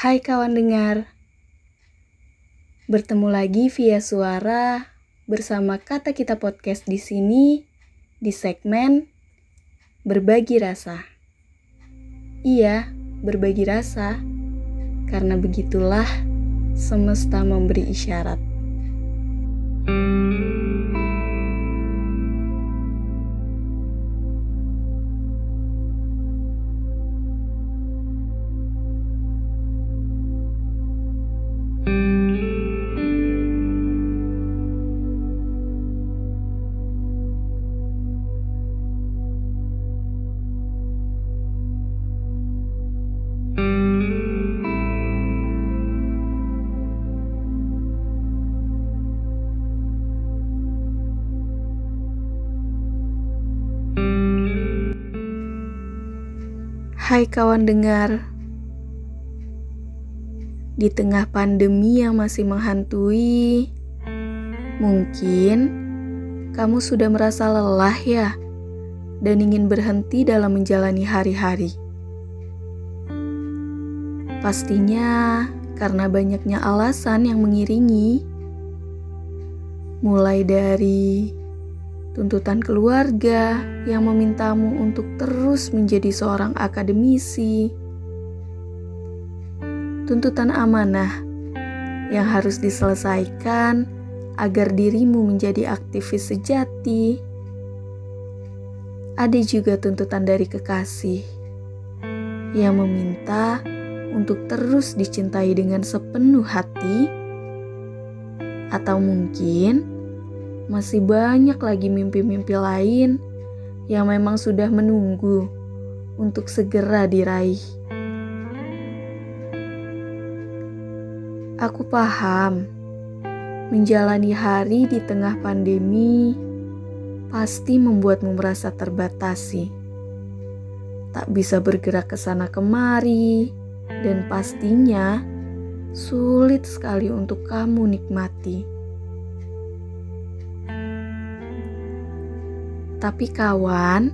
Hai kawan dengar, bertemu lagi via suara bersama kata kita podcast di sini di segmen berbagi rasa. Iya, berbagi rasa, karena begitulah semesta memberi isyarat. Hai kawan dengar, di tengah pandemi yang masih menghantui, mungkin kamu sudah merasa lelah ya dan ingin berhenti dalam menjalani hari-hari. Pastinya karena banyaknya alasan yang mengiringi, mulai dari tuntutan keluarga yang memintamu untuk terus menjadi seorang akademisi, tuntutan amanah yang harus diselesaikan agar dirimu menjadi aktivis sejati. Ada juga tuntutan dari kekasih yang meminta untuk terus dicintai dengan sepenuh hati, atau mungkin masih banyak lagi mimpi-mimpi lain yang memang sudah menunggu untuk segera diraih. Aku paham, menjalani hari di tengah pandemi pasti membuatmu merasa terbatasi. Tak bisa bergerak ke sana kemari, dan pastinya sulit sekali untuk kamu nikmati. Tapi kawan,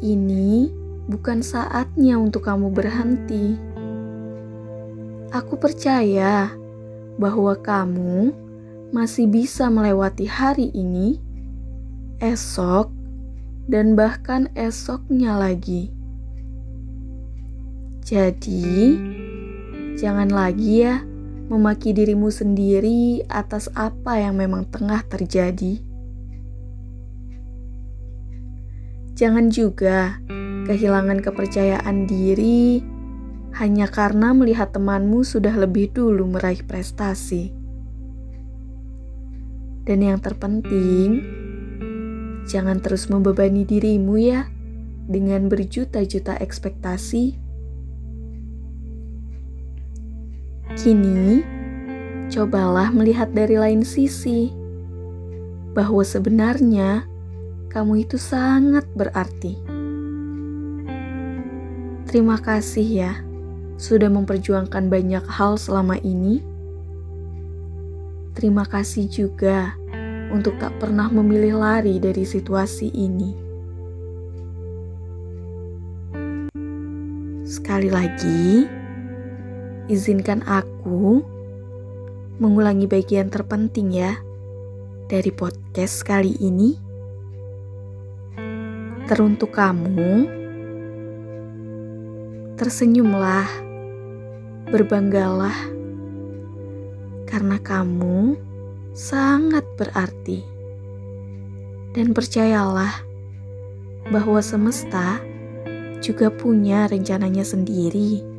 ini bukan saatnya untuk kamu berhenti. Aku percaya bahwa kamu masih bisa melewati hari ini, esok, dan bahkan esoknya lagi. Jadi, jangan lagi ya memaki dirimu sendiri atas apa yang memang tengah terjadi. Jangan juga kehilangan kepercayaan diri hanya karena melihat temanmu sudah lebih dulu meraih prestasi. Dan yang terpenting, jangan terus membebani dirimu ya dengan berjuta-juta ekspektasi. Kini, cobalah melihat dari lain sisi bahwa sebenarnya kamu itu sangat berarti. Terima kasih ya, sudah memperjuangkan banyak hal selama ini. Terima kasih juga untuk tak pernah memilih lari dari situasi ini. Sekali lagi, izinkan aku mengulangi bagian terpenting ya dari podcast kali ini teruntuk kamu, tersenyumlah, berbanggalah, karena kamu sangat berarti. Dan percayalah bahwa semesta juga punya rencananya sendiri.